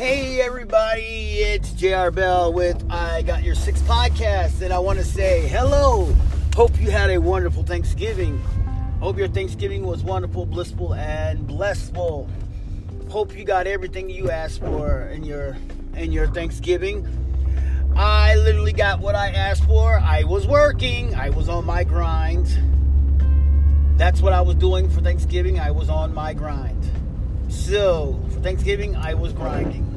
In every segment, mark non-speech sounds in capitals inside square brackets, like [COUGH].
Hey everybody, it's JR Bell with I Got Your Six podcast, and I want to say hello. Hope you had a wonderful Thanksgiving. Hope your Thanksgiving was wonderful, blissful, and blessful. Hope you got everything you asked for in your in your Thanksgiving. I literally got what I asked for. I was working. I was on my grind. That's what I was doing for Thanksgiving. I was on my grind. So, for Thanksgiving, I was grinding.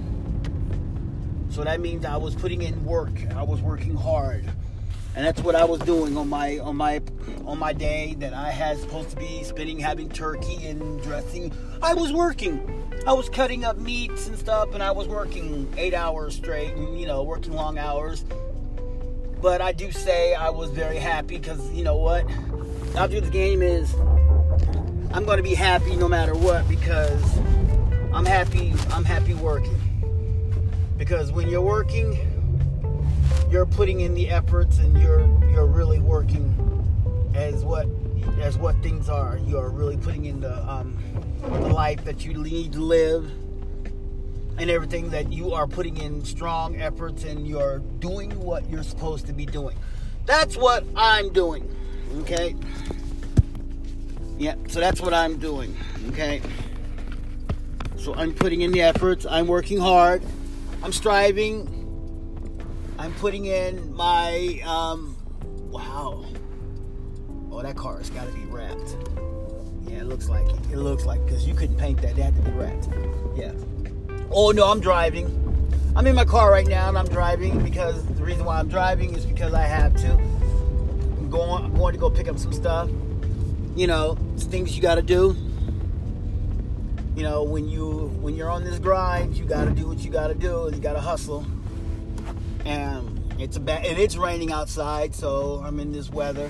So that means I was putting in work. I was working hard. And that's what I was doing on my on my on my day that I had supposed to be spending having turkey and dressing. I was working. I was cutting up meats and stuff and I was working 8 hours straight and you know, working long hours. But I do say I was very happy cuz you know what? After the game is I'm going to be happy no matter what because I'm happy I'm happy working. Because when you're working, you're putting in the efforts and you're you're really working as what as what things are. You're really putting in the um, the life that you need to live and everything that you are putting in strong efforts and you're doing what you're supposed to be doing. That's what I'm doing. Okay? Yeah, so that's what I'm doing. Okay? So I'm putting in the efforts, I'm working hard, I'm striving, I'm putting in my um wow. Oh, that car has got to be wrapped. Yeah, it looks like it. It looks like because you couldn't paint that. It had to be wrapped. Yeah. Oh no, I'm driving. I'm in my car right now and I'm driving because the reason why I'm driving is because I have to. I'm going. I'm going to go pick up some stuff. You know, things you got to do. You know, when you when you're on this grind, you got to do what you got to do. And you got to hustle. And it's a bad, and it's raining outside, so I'm in this weather.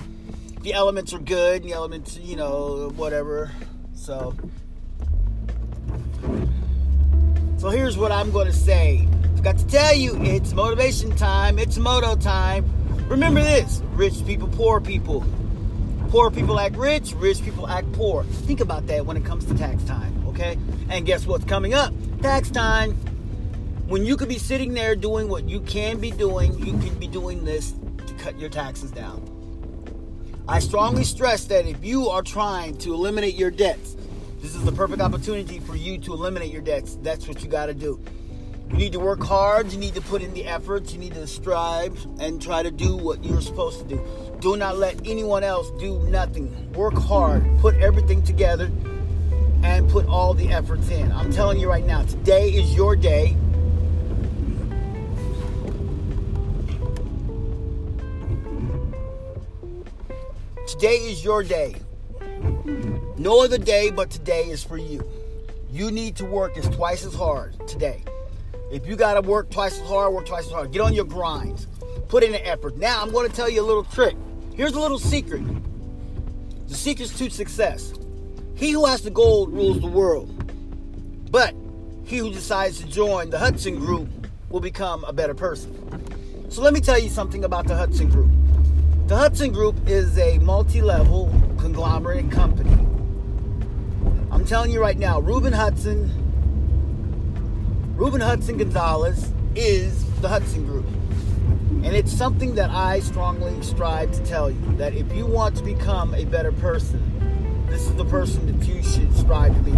The elements are good, the elements, you know, whatever. So, so here's what I'm to say. i got to tell you, it's motivation time. It's moto time. Remember this: rich people, poor people. Poor people act rich. Rich people act poor. Think about that when it comes to tax time. Okay? And guess what's coming up? Tax time when you could be sitting there doing what you can be doing, you can be doing this to cut your taxes down. I strongly stress that if you are trying to eliminate your debts, this is the perfect opportunity for you to eliminate your debts. That's what you got to do. You need to work hard, you need to put in the efforts, you need to strive and try to do what you're supposed to do. Do not let anyone else do nothing. Work hard, put everything together, and put all the efforts in. I'm telling you right now, today is your day Today is your day. No other day but today is for you. You need to work as twice as hard today. If you got to work twice as hard, work twice as hard. Get on your grinds. Put in the effort. Now, I'm to tell you a little trick. Here's a little secret. The secret's to success. He who has the gold rules the world. But he who decides to join the Hudson Group will become a better person. So let me tell you something about the Hudson Group. The Hudson Group is a multi level conglomerate company. I'm telling you right now, Reuben Hudson, Reuben Hudson Gonzalez is the Hudson Group. And it's something that I strongly strive to tell you that if you want to become a better person, this is the person that you should strive to be.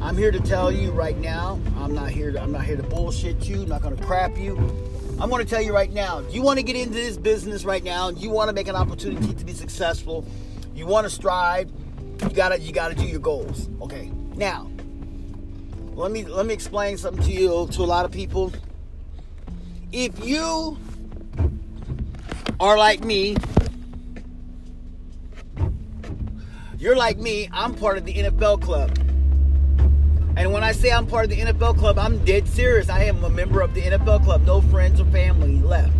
I'm here to tell you right now, I'm not here to, I'm not here to bullshit you, I'm not going to crap you. I'm going to tell you right now, you want to get into this business right now, you want to make an opportunity to be successful, you want to strive, you got to you got to do your goals. Okay. Now, let me let me explain something to you to a lot of people. If you are like me, you're like me, I'm part of the NFL club. And when I say I'm part of the NFL club, I'm dead serious. I am a member of the NFL club. No friends or family left.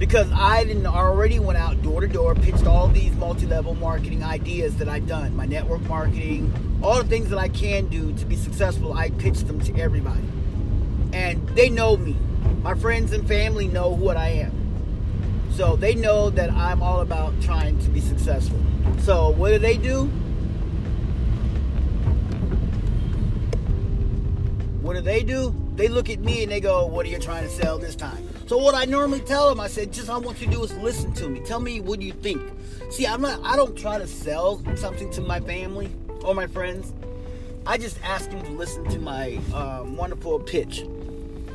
Because I didn't already went out door to door, pitched all these multi-level marketing ideas that I've done, my network marketing, all the things that I can do to be successful. I pitched them to everybody, and they know me. My friends and family know what I am, so they know that I'm all about trying to be successful. So what do they do? What do they do? they look at me and they go, "What are you trying to sell this time?" So what I normally tell them, I said, "Just all I want you to do is listen to me. Tell me what you think." See, I'm not. I don't try to sell something to my family or my friends. I just ask them to listen to my um, wonderful pitch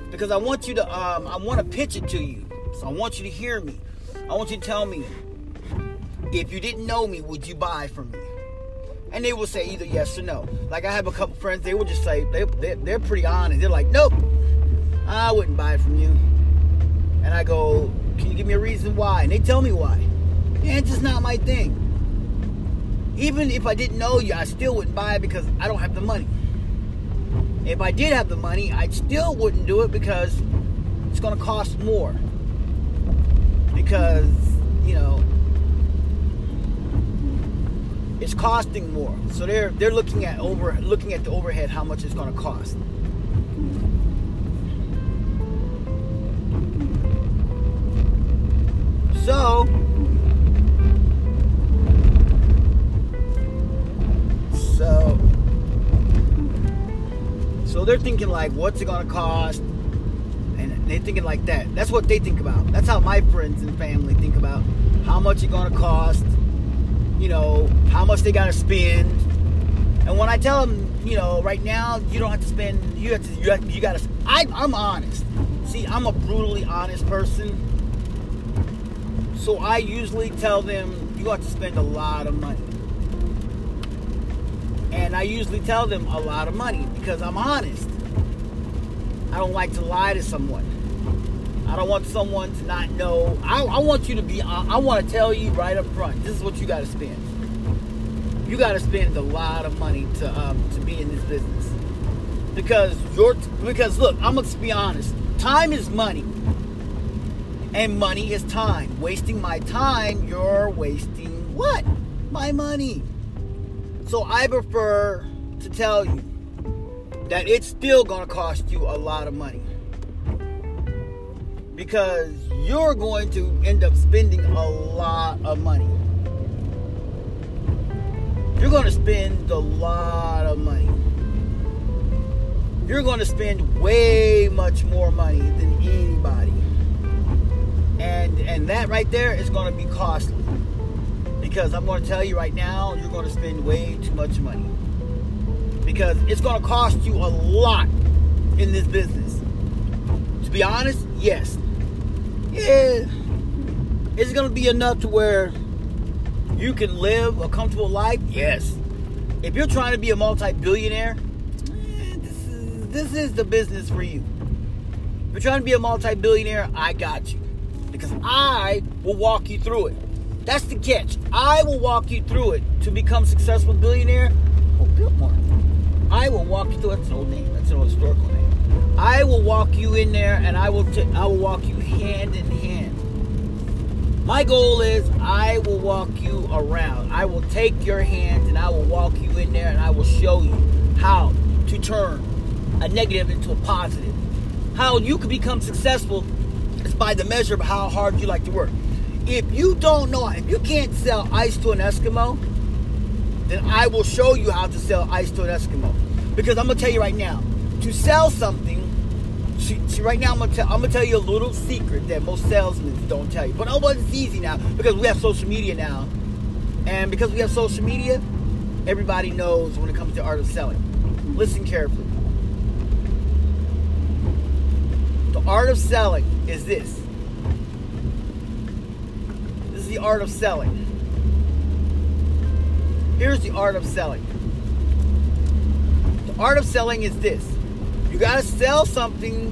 because I want you to. Um, I want to pitch it to you. So I want you to hear me. I want you to tell me if you didn't know me, would you buy from me? And they will say either yes or no. Like I have a couple friends, they will just say they, they they're pretty honest. They're like, nope, I wouldn't buy from you. And I go, can you give me a reason why? And they tell me why. Yeah, it's just not my thing. Even if I didn't know you, I still wouldn't buy it because I don't have the money. If I did have the money, I still wouldn't do it because it's going to cost more. Because, you know, it's costing more. So they're they're looking at over looking at the overhead how much it's going to cost. So so so they're thinking like what's it to cost? And they're thinking like that. That's what they think about. That's how my friends and family think about how much it's to cost you know, how much they got to spend. And when I tell them, you know, right now you don't have to spend, you have to, you, have, you got to. I'm honest. See, I'm a brutally honest person. So I usually tell them you have to spend a lot of money. And I usually tell them a lot of money because I'm honest. I don't like to lie to someone. I don't want someone to not know. I, I want you to be. I, I want to tell you right up front. This is what you got to spend. You got to spend a lot of money to um, to be in this business because you're because look. I'm gonna be honest. Time is money, and money is time. Wasting my time, you're wasting what? My money. So I prefer to tell you that it's still gonna cost you a lot of money because you're going to end up spending a lot of money. You're going to spend a lot of money. You're going to spend way much more money than anybody. And and that right there is going to be costly. Because I'm going to tell you right now, you're going to spend way too much money. Because it's going to cost you a lot in this business. To be honest, yes, yeah, it's gonna be enough to where you can live a comfortable life. Yes. If you're trying to be a multi-billionaire, eh, this is, this is the business for you. If you're trying to be a multi-billionaire, I got you. Because I will walk you through it. That's the catch. I will walk you through it to become successful billionaire. Oh, Biltmore. I will walk you through. That's an old name. That's an old historical name. I will walk you in there and I will t- I will walk you hand in hand. My goal is I will walk you around. I will take your hand and I will walk you in there and I will show you how to turn a negative into a positive. How you can become successful is by the measure of how hard you like to work. If you don't know, if you can't sell ice to an Eskimo, then I will show you how to sell ice to an Eskimo. Because I'm gonna tell you right now, to sell something, right now I'm gonna, tell, I'm gonna tell you a little secret that most salesmen don't tell you. But oh, but it's easy now because we have social media now, and because we have social media, everybody knows when it comes to art of selling. Listen carefully. The art of selling is this. This is the art of selling. Here's the art of selling. The art of selling is this you got to sell something,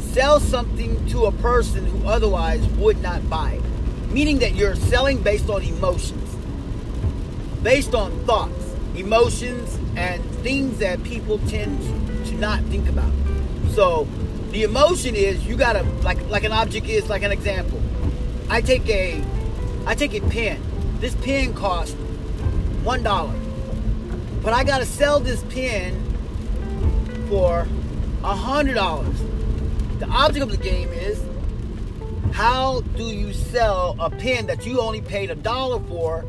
sell something to a person who otherwise would not buy it. Meaning that you're selling based on emotions, based on thoughts, emotions, and things that people tend to not think about. So the emotion is you gotta like like an object is like an example. I take a I take a pen. This pen costs one dollar. But I gotta sell this pen for $100. The object of the game is how do you sell a pen that you only paid a dollar for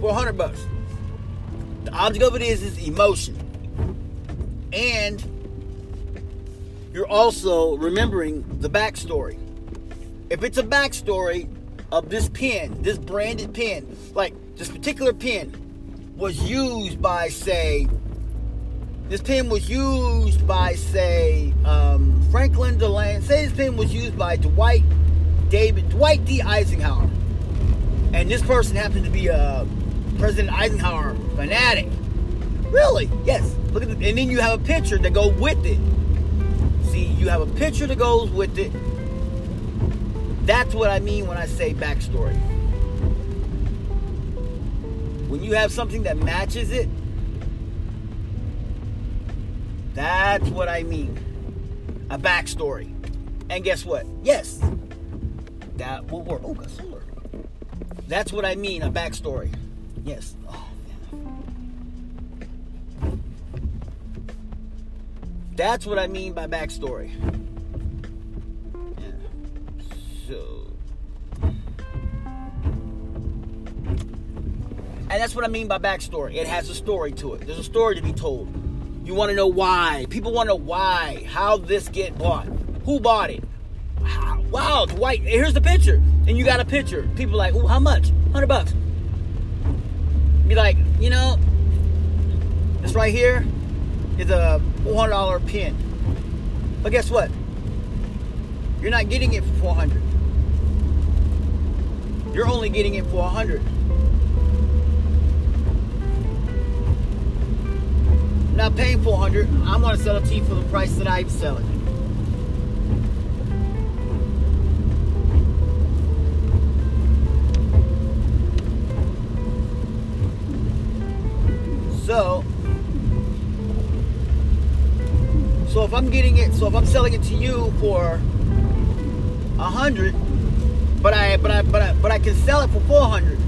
for 100 bucks? The object of it is is emotion. And you're also remembering the backstory. If it's a backstory of this pen, this branded pen, like this particular pen was used by, say, this pen was used by, say, um, Franklin Delano. Say this pen was used by Dwight David, Dwight D. Eisenhower, and this person happened to be a President Eisenhower fanatic. Really? Yes. Look at the, and then you have a picture that goes with it. See, you have a picture that goes with it. That's what I mean when I say backstory. When you have something that matches it, that's what I mean. A backstory. And guess what? Yes, that will work. Oh, solar. That's what I mean, a backstory. Yes. Oh, That's what I mean by backstory. Yeah. So. And that's what I mean by backstory. It has a story to it. There's a story to be told. You want to know why. People want to know why. How this get bought. Who bought it? Wow, it's white. Here's the picture. And you got a picture. People like, oh, how much? 100 bucks. Be like, you know, this right here is a $400 pin. But guess what? You're not getting it for 400. You're only getting it for 100. Not paying 400. I'm going to sell it to you for the price that I sell it. So, so if I'm getting it, so if I'm selling it to you for a hundred, but I but I but I but I can sell it for four hundred.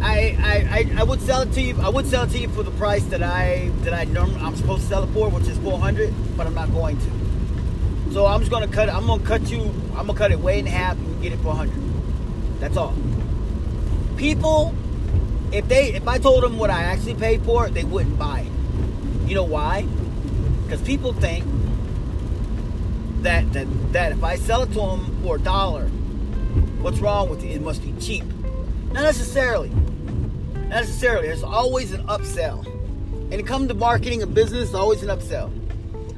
I, I, I, would sell it to you. I would sell it to you for the price that I that I normally I'm supposed to sell it for, which is 400, but I'm not going to. So I'm just gonna cut. I'm gonna cut you. I'm gonna cut it way in half and get it for 100. That's all. People, if they if I told them what I actually paid for it, they wouldn't buy it. You know why? Because people think that, that that if I sell it to them for a dollar, what's wrong with it? It must be cheap. Not necessarily. Not necessarily. There's always an upsell. And it comes to marketing and business, always an upsell.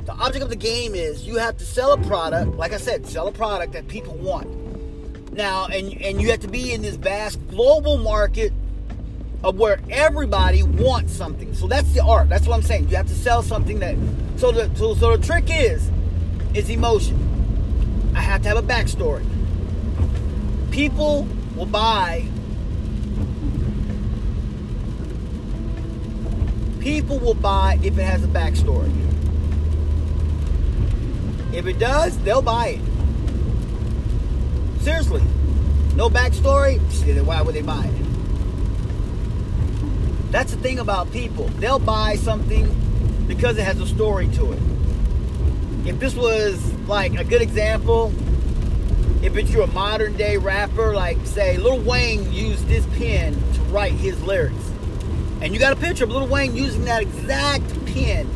The object of the game is you have to sell a product, like I said, sell a product that people want. Now, and and you have to be in this vast global market of where everybody wants something. So that's the art. That's what I'm saying. You have to sell something that. So the so, so the trick is, is emotion. I have to have a backstory. People will buy people will buy if it has a backstory. If it does, they'll buy it. Seriously. No backstory, why would they buy it? That's the thing about people. They'll buy something because it has a story to it. If this was like a good example, if it's your modern day rapper, like say Lil Wayne used this pen to write his lyrics and you got a picture of Lil Wayne using that exact pen,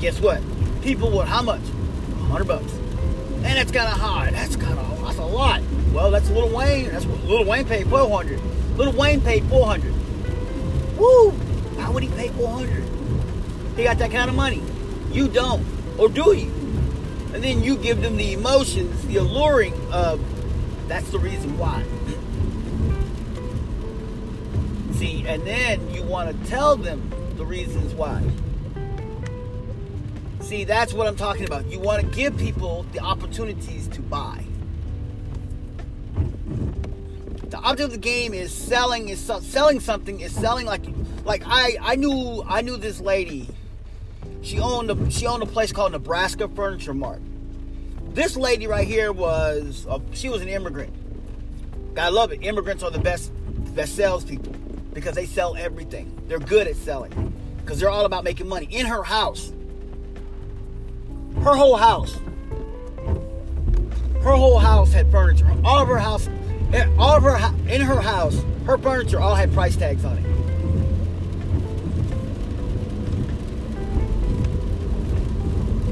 guess what? People would, how much? 100 bucks. And that's kind of high. That's kind of, that's a lot. Well, that's Lil Wayne. That's what Lil Wayne paid 400. Lil Wayne paid 400. Woo! Why would he pay 400? He got that kind of money. You don't. Or do you? And then you give them the emotions, the alluring of, that's the reason why. See, and then you want to tell them the reasons why. See, that's what I'm talking about. You want to give people the opportunities to buy. The object of the game is selling is selling something is selling like like I I knew I knew this lady. She owned a she owned a place called Nebraska Furniture Mart. This lady right here was a, she was an immigrant. I love it. Immigrants are the best best salespeople because they sell everything. They're good at selling because they're all about making money. In her house, her whole house, her whole house had furniture. All of her house, eh, all of her in her house, her furniture all had price tags on it.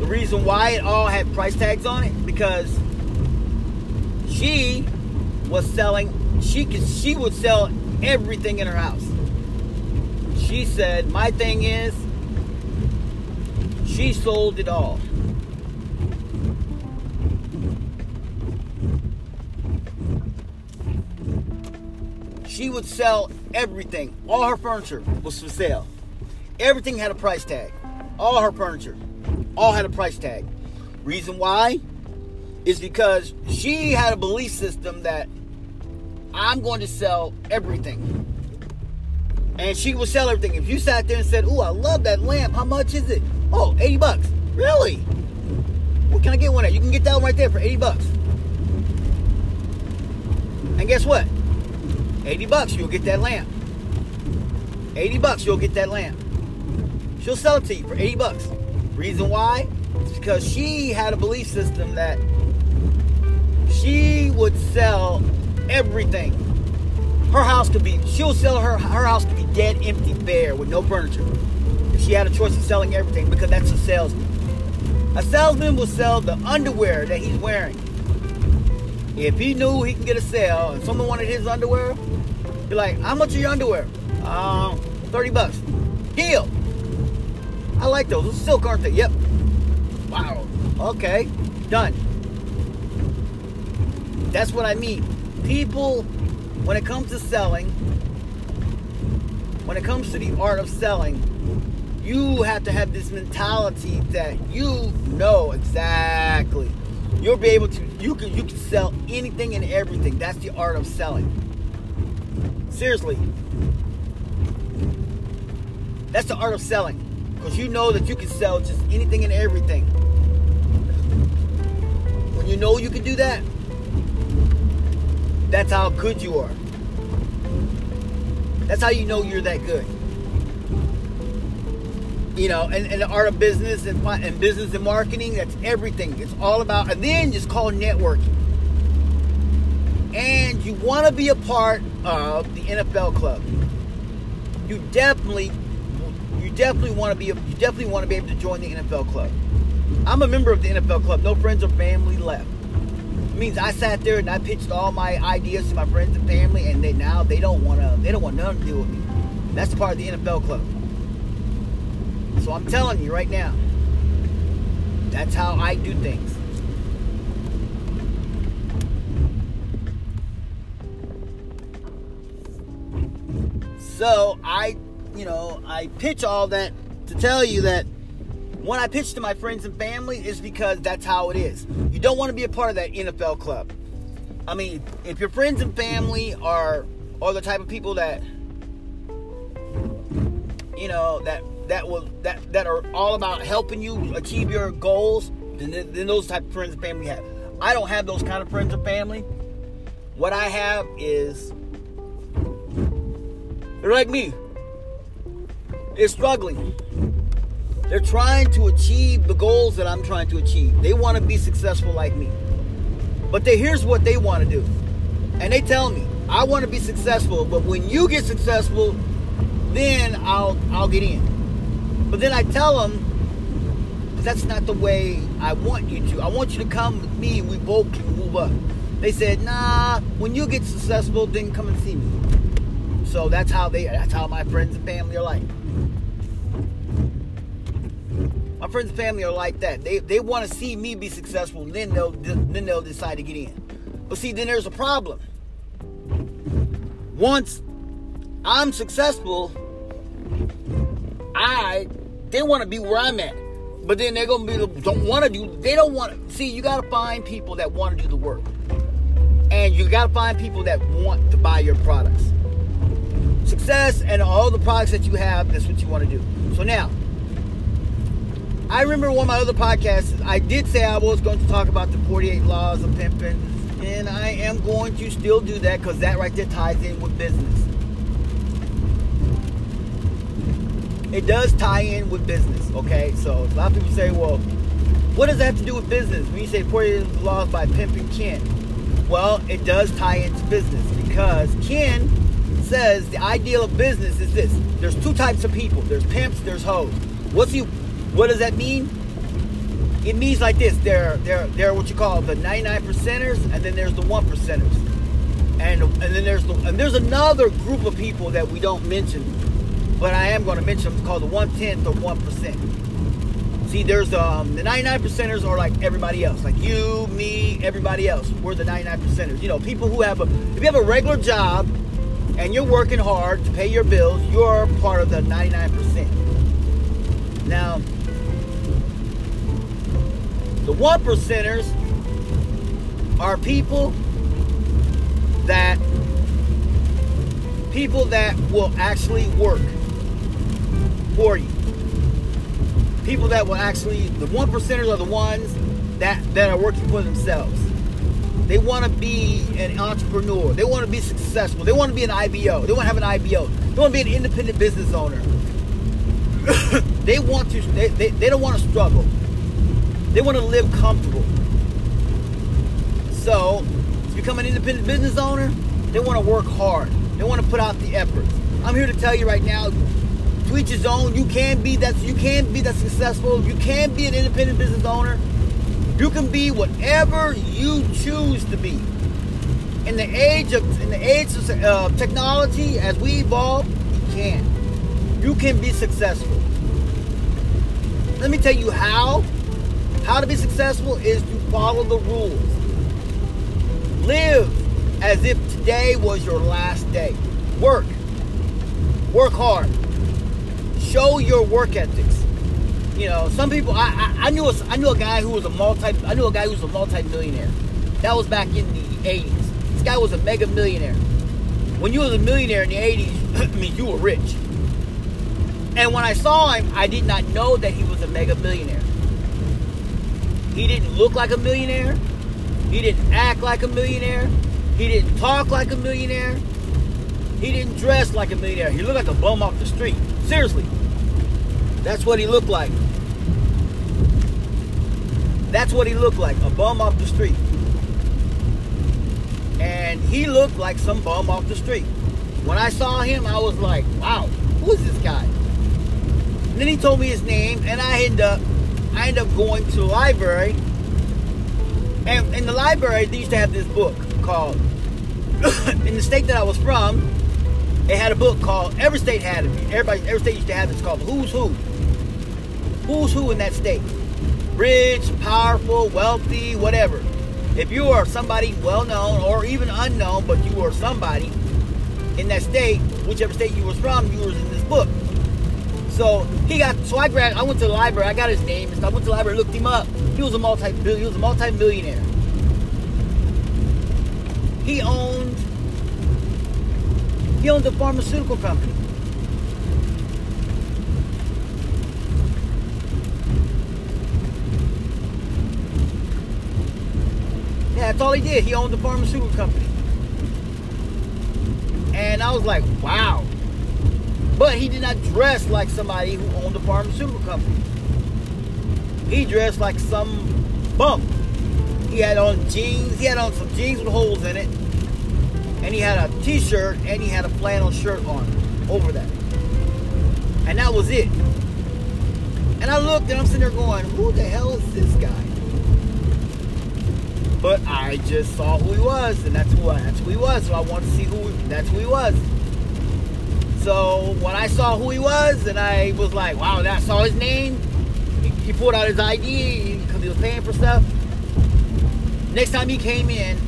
The reason why it all had price tags on it because she was selling. She could. She would sell everything in her house. She said, "My thing is." She sold it all. She would sell everything. All her furniture was for sale. Everything had a price tag. All her furniture. All had a price tag. Reason why? Is because she had a belief system that I'm going to sell everything. And she will sell everything. If you sat there and said, Ooh, I love that lamp, how much is it? Oh, 80 bucks. Really? What can I get one at? You can get that one right there for 80 bucks. And guess what? 80 bucks, you'll get that lamp. 80 bucks, you'll get that lamp. She'll sell it to you for 80 bucks. Reason why? It's because she had a belief system that she would sell everything. Her house could be, she'll sell her, her house could be dead, empty, bare, with no furniture. If she had a choice of selling everything, because that's a salesman. A salesman will sell the underwear that he's wearing. If he knew he can get a sale and someone wanted his underwear, be like, how much are your underwear? Um, 30 bucks. Deal. I like those. Those silk, aren't they? Yep. Wow. Okay. Done. That's what I mean. People, when it comes to selling, when it comes to the art of selling, you have to have this mentality that you know exactly. You'll be able to you can you can sell anything and everything. That's the art of selling. Seriously. That's the art of selling. Because you know that you can sell just anything and everything. When you know you can do that, that's how good you are. That's how you know you're that good you know, and, and the art of business and, and business and marketing, that's everything. It's all about, and then it's called networking. And you want to be a part of the NFL club. You definitely, you definitely want to be, you definitely want to be able to join the NFL club. I'm a member of the NFL club. No friends or family left. Means I sat there and I pitched all my ideas to my friends and family, and they now they don't want to, they don't want nothing to do with me. That's part of the NFL club. So I'm telling you right now, that's how I do things. So I, you know, I pitch all that to tell you that when I pitch to my friends and family is because that's how it is. You don't want to be a part of that NFL club. I mean, if your friends and family are are the type of people that you know that that will that that are all about helping you achieve your goals, then, then those type of friends and family have. I don't have those kind of friends and family. What I have is they're like me. They're struggling. They're trying to achieve the goals that I'm trying to achieve. They want to be successful like me. But they, here's what they want to do. And they tell me, I want to be successful, but when you get successful, then I'll I'll get in. But then I tell them, that's not the way I want you to. I want you to come with me we both can move up. They said, nah, when you get successful, then come and see me. So that's how they that's how my friends and family are like. My friends and family are like that. They they want to see me be successful, then they'll then they'll decide to get in. But see, then there's a problem. Once I'm successful, I they want to be where I'm at. But then they're gonna be don't want to do. They don't want to see. You gotta find people that want to do the work, and you gotta find people that want to buy your products. Success and all the products that you have. That's what you want to do. So now, I remember one of my other podcasts. I did say I was going to talk about the 48 laws of pimping, and I am going to still do that because that right there ties in with business. it does tie in with business, okay? So a lot of people say, well, what does that have to do with business? When you say 48 laws by pimping Ken, well, it does tie into business because Ken says the ideal of business is this. There's two types of people. There's pimps, there's hoes. What's he what does that mean? it means like this. They're they're they're what you call the 99 percenters, and then there's the one percenters, and and then there's the and there's another group of people that we don't mention, but I am going to mention them called the one tenth or one percent. See, there's um, the 99 percenters are like everybody else, like you, me, everybody else. We're the 99 percenters. You know, people who have a if you have a regular job and you're working hard to pay your bills, you're part of the 99 percent. Now the one percenters are people that people that will actually work for you. People that will actually the one percenters are the ones that that are working for themselves. They want to be an entrepreneur. They want to be successful. They want to be an IBO. They want to have an IBO. They want to be an independent business owner. [COUGHS] they want to. They, they, they don't want to struggle. They want to live comfortable. So, to become an independent business owner, they want to work hard. They want to put out the effort. I'm here to tell you right now, to each his own. You can be that. You can be that successful. You can be an independent business owner. You can be whatever you choose to be. In the age of in the age of uh, technology, as we evolve, you can. You can be successful. Let me tell you how how to be successful is to follow the rules. Live as if today was your last day. Work. Work hard. Show your work ethics. You know, some people. I, I, I knew a, I knew a guy who was a multi. I knew a guy who was a multi-millionaire. That was back in the '80s. This guy was a mega millionaire. When you was a millionaire in the '80s, [CLEARS THROAT] I mean, you were rich. And when I saw him, I did not know that he was a mega millionaire. He didn't look like a millionaire. He didn't act like a millionaire. He didn't talk like a millionaire. He didn't dress like a millionaire. He looked like a bum off the street. Seriously. That's what he looked like. That's what he looked like, a bum off the street. And he looked like some bum off the street. When I saw him, I was like, wow, who is this guy? And then he told me his name, and I ended up I ended up going to the library. And in the library, they used to have this book called, [COUGHS] in the state that I was from, it had a book called, every state had it. Everybody, every state used to have this called Who's Who. Who's Who in that state. Rich, powerful, wealthy, whatever. If you are somebody well known or even unknown, but you are somebody in that state, whichever state you was from, you was in this book. So he got. So I grabbed. I went to the library. I got his name and stuff. I went to the library, looked him up. He was a multi. He was a multi-millionaire. He owned. He owned a pharmaceutical company. Yeah, that's all he did. He owned a pharmaceutical company. And I was like, wow. But he did not dress like somebody who owned a pharmaceutical company. He dressed like some bum. He had on jeans. He had on some jeans with holes in it. And he had a t-shirt and he had a flannel shirt on over that. And that was it. And I looked and I'm sitting there going, who the hell is this guy? But I just saw who he was, and that's who I, that's who he was. So I wanted to see who that's who he was. So when I saw who he was, and I was like, wow, I saw his name, he, he pulled out his ID because he was paying for stuff. Next time he came in,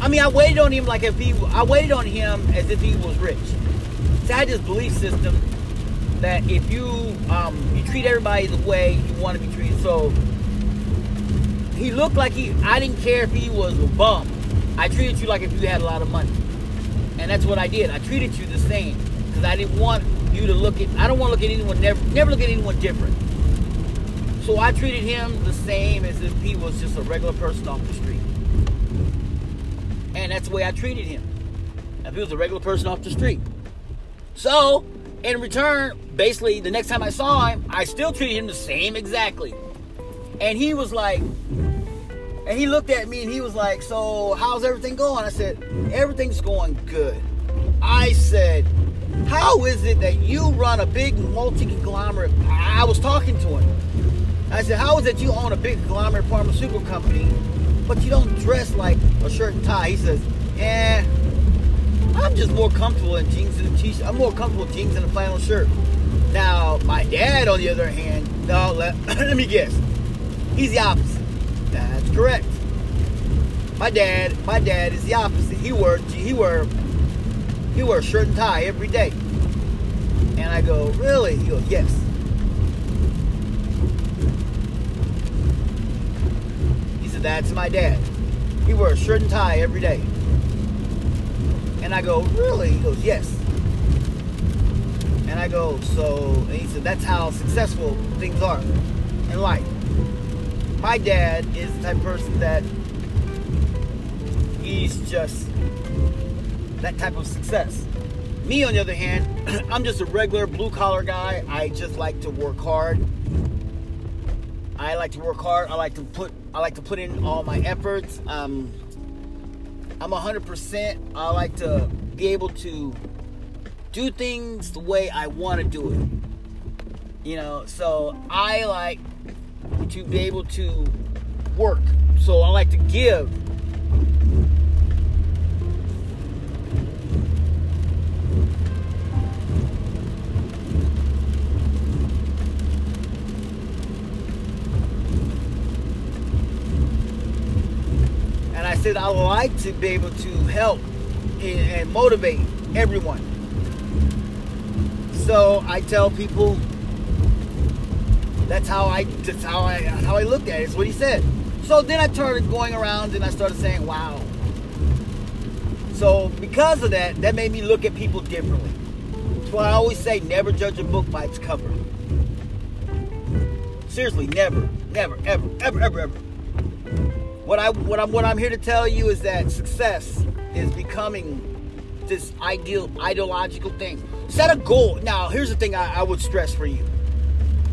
I mean, I waited on him like if he, I waited on him as if he was rich. So I had this belief system that if you, um, you treat everybody the way you want to be treated. So he looked like he, I didn't care if he was a bum. I treated you like if you had a lot of money. And that's what I did. I treated you the same because I didn't want you to look at. I don't want to look at anyone. Never, never look at anyone different. So I treated him the same as if he was just a regular person off the street. And that's the way I treated him. If he was a regular person off the street. So, in return, basically, the next time I saw him, I still treated him the same exactly. And he was like, and he looked at me and he was like, So, how's everything going? I said, Everything's going good. I said, How is it that you run a big multi conglomerate? I was talking to him. I said, how is it you own a big conglomerate pharmaceutical company, but you don't dress like a shirt and tie? He says, eh, I'm just more comfortable in jeans and a t-shirt. I'm more comfortable in jeans and a flannel shirt. Now, my dad, on the other hand, no, let, [CLEARS THROAT] let me guess. He's the opposite. That's correct. My dad, my dad is the opposite. He wore he wore he wore a shirt and tie every day. And I go, really? He goes, yes. He said, that's my dad. He wore a shirt and tie every day. And I go, really? He goes, yes. And I go, so, and he said, that's how successful things are in life. My dad is the type of person that he's just that type of success. Me, on the other hand, [CLEARS THROAT] I'm just a regular blue collar guy. I just like to work hard. I like to work hard. I like to put I like to put in all my efforts. Um, I'm 100%. I like to be able to do things the way I want to do it. You know, so I like to be able to work. So I like to give And I said I would like to be able to help and, motivate everyone. So I tell people that's how I that's how I uh, how I looked at it. It's what he said. So then I started going around and I started saying, "Wow." So because of that, that made me look at people differently. That's why I always say, never judge a book by its cover. Seriously, never, never, ever, ever, ever, ever. What I what I'm what I'm here to tell you is that success is becoming this ideal ideological thing. Set a goal. Now, here's the thing I, I would stress for you.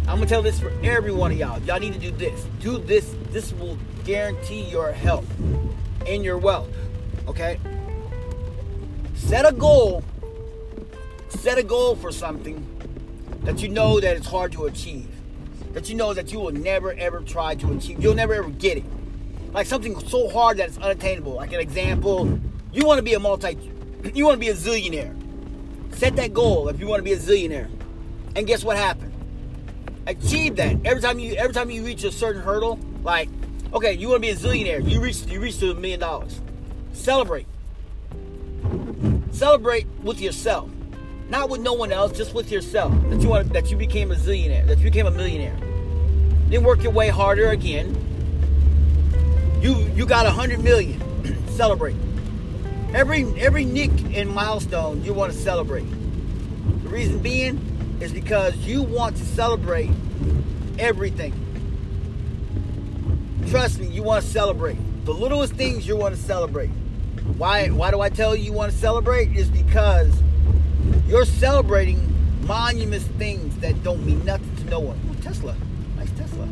I'm gonna tell this for every one of y'all. Y'all need to do this. Do this. This will guarantee your health and your wealth. Okay? Set a goal. Set a goal for something that you know that it's hard to achieve. That you know that you will never ever try to achieve. You'll never ever get it like something so hard that it's unattainable. Like an example, you want to be a multi, [CLEARS THROAT] you want to be a zillionaire. Set that goal if you want to be a zillionaire, and guess what happened? Achieve that every time you every time you reach a certain hurdle. Like, okay, you want to be a zillionaire. You reach you reach to a million dollars. Celebrate. Celebrate with yourself, not with no one else, just with yourself. That you want that you became a zillionaire, that you became a millionaire. Then work your way harder again you you got a hundred million. [CLEARS THROAT] celebrate. Every every nick and milestone you want to celebrate. The reason being is because you want to celebrate everything. Trust me, you want to celebrate. The littlest things you want to celebrate. Why why do I tell you you want to celebrate? Is because you're celebrating monument things that don't mean nothing to no one. Ooh, Tesla. Nice Tesla.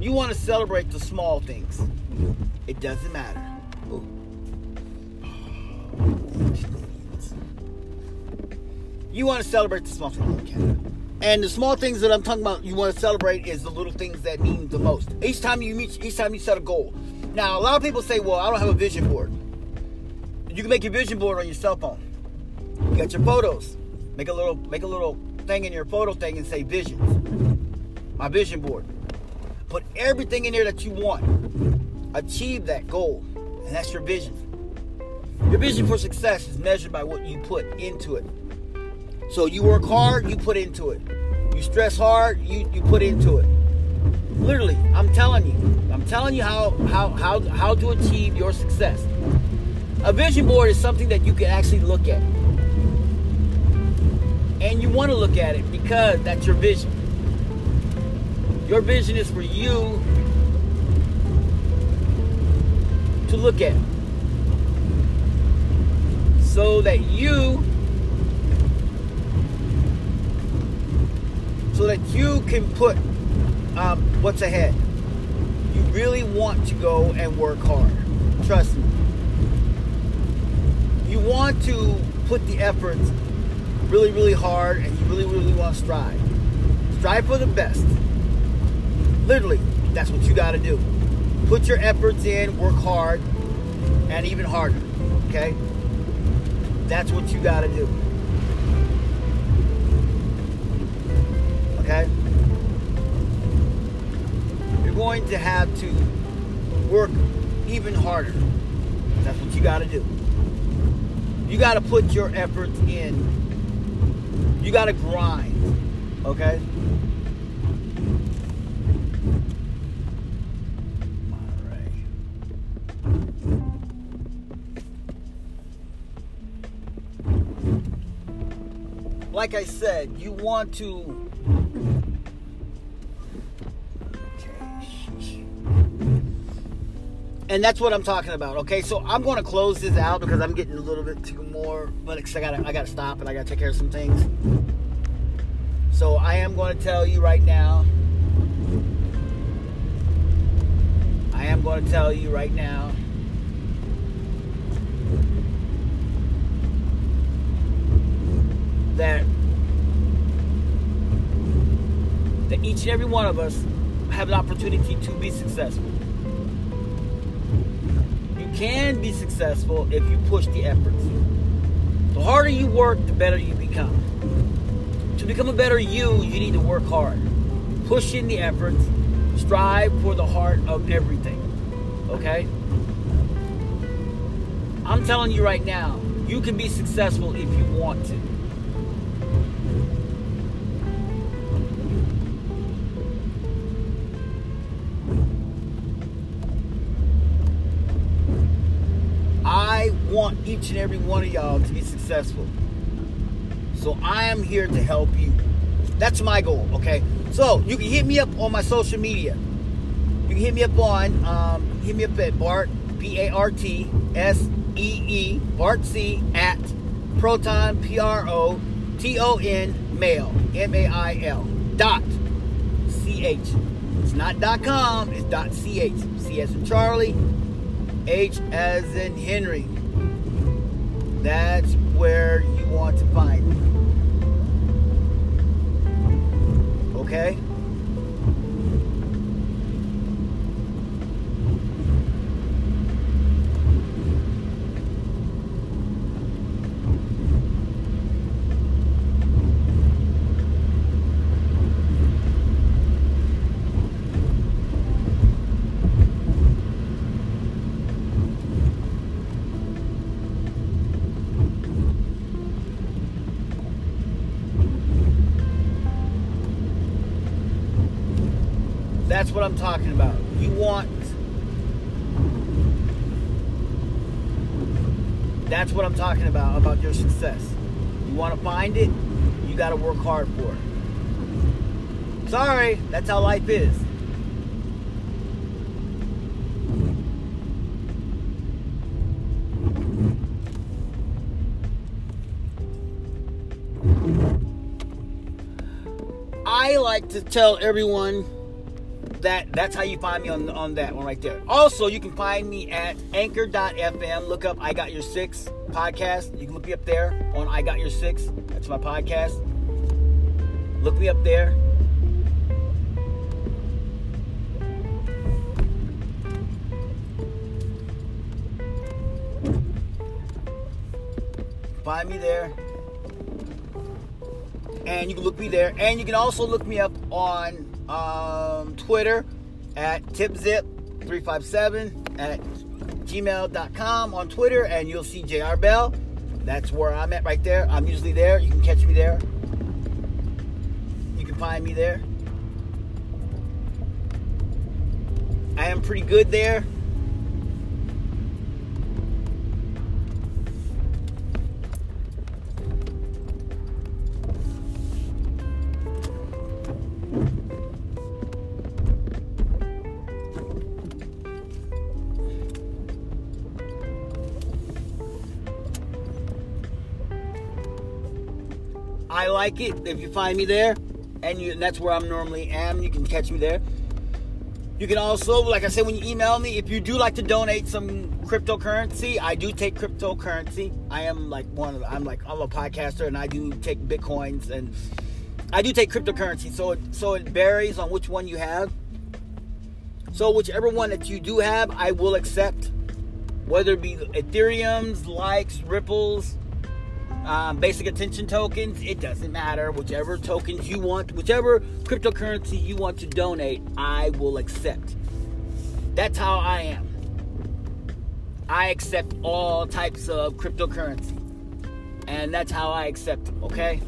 You want to celebrate the small things. It doesn't matter. You want to celebrate the small things. And the small things that I'm talking about, you want to celebrate is the little things that mean the most. Each time you meet, each time you set a goal. Now, a lot of people say, "Well, I don't have a vision board." You can make your vision board on your cell phone. You got your photos. Make a little, make a little thing in your photo thing and say visions. My vision board. Put everything in there that you want. Achieve that goal. And that's your vision. Your vision for success is measured by what you put into it. So you work hard, you put into it. You stress hard, you, you put into it. Literally, I'm telling you. I'm telling you how, how, how, how to achieve your success. A vision board is something that you can actually look at. And you want to look at it because that's your vision. Your vision is for you to look at. So that you so that you can put um, what's ahead. You really want to go and work hard. Trust me. You want to put the efforts really, really hard and you really, really want to strive strive for the best. Literally, that's what you got to do. Put your efforts in, work hard, and even harder. Okay? That's what you got to do. You're going to have to work even harder. That's what you got to do. You got to put your efforts in. You got to grind. Okay? like I said, you want to. And that's what I'm talking about. Okay, so I'm going to close this out because I'm getting a little bit too more, but I got I got to stop and I got to take care of some things. So I am going to tell you right now. I am going to tell you right now. that that each and every one of us have an opportunity to be successful. Can be successful if you push the efforts. The harder you work, the better you become. To become a better you, you need to work hard. Push in the efforts, strive for the heart of everything. Okay? I'm telling you right now, you can be successful if you want to. Want each and every one of y'all to be successful. So I am here to help you. That's my goal, okay? So you can hit me up on my social media. You can hit me up on, um, hit me up at Bart, B A R T S E E, Bart C, at Proton, P R O T O N, mail, M A I L, dot C H. It's not dot com, it's dot C H. C as in Charlie, H as in Henry. That's where you want to find. Okay? That's what I'm talking about. You want. That's what I'm talking about, about your success. You want to find it, you got to work hard for it. Sorry, that's how life is. I like to tell everyone that that's how you find me on on that one right there. Also, you can find me at anchor.fm. Look up I Got Your Six podcast. You can look me up there on I Got Your Six. That's my podcast. Look me up there. Find me there. And you can look me there. And you can also look me up on um, Twitter at tipzip357 at gmail.com on Twitter, and you'll see JR Bell. That's where I'm at right there. I'm usually there. You can catch me there. You can find me there. I am pretty good there. Like it. If you find me there, and, you, and that's where I'm normally am, you can catch me there. You can also, like I said, when you email me, if you do like to donate some cryptocurrency, I do take cryptocurrency. I am like one of, I'm like, I'm a podcaster and I do take bitcoins and I do take cryptocurrency, so it, so it varies on which one you have. So whichever one that you do have, I will accept, whether it be Ethereum's, likes, ripples, um, basic attention tokens. It doesn't matter. Whichever tokens you want, whichever cryptocurrency you want to donate, I will accept. That's how I am. I accept all types of cryptocurrency. And that's how I accept them, okay?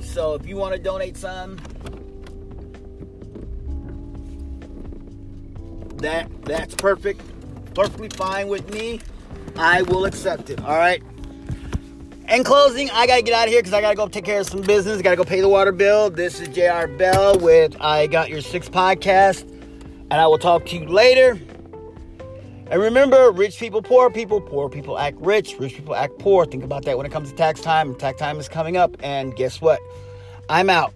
So if you want to donate some, that that's perfect. Perfectly fine with me. I will accept it. All right. In closing, I gotta get out of here because I gotta go take care of some business. Gotta go pay the water bill. This is Jr. Bell with I Got Your Six podcast, and I will talk to you later. And remember, rich people, poor people, poor people act rich, rich people act poor. Think about that when it comes to tax time. Tax time is coming up, and guess what? I'm out.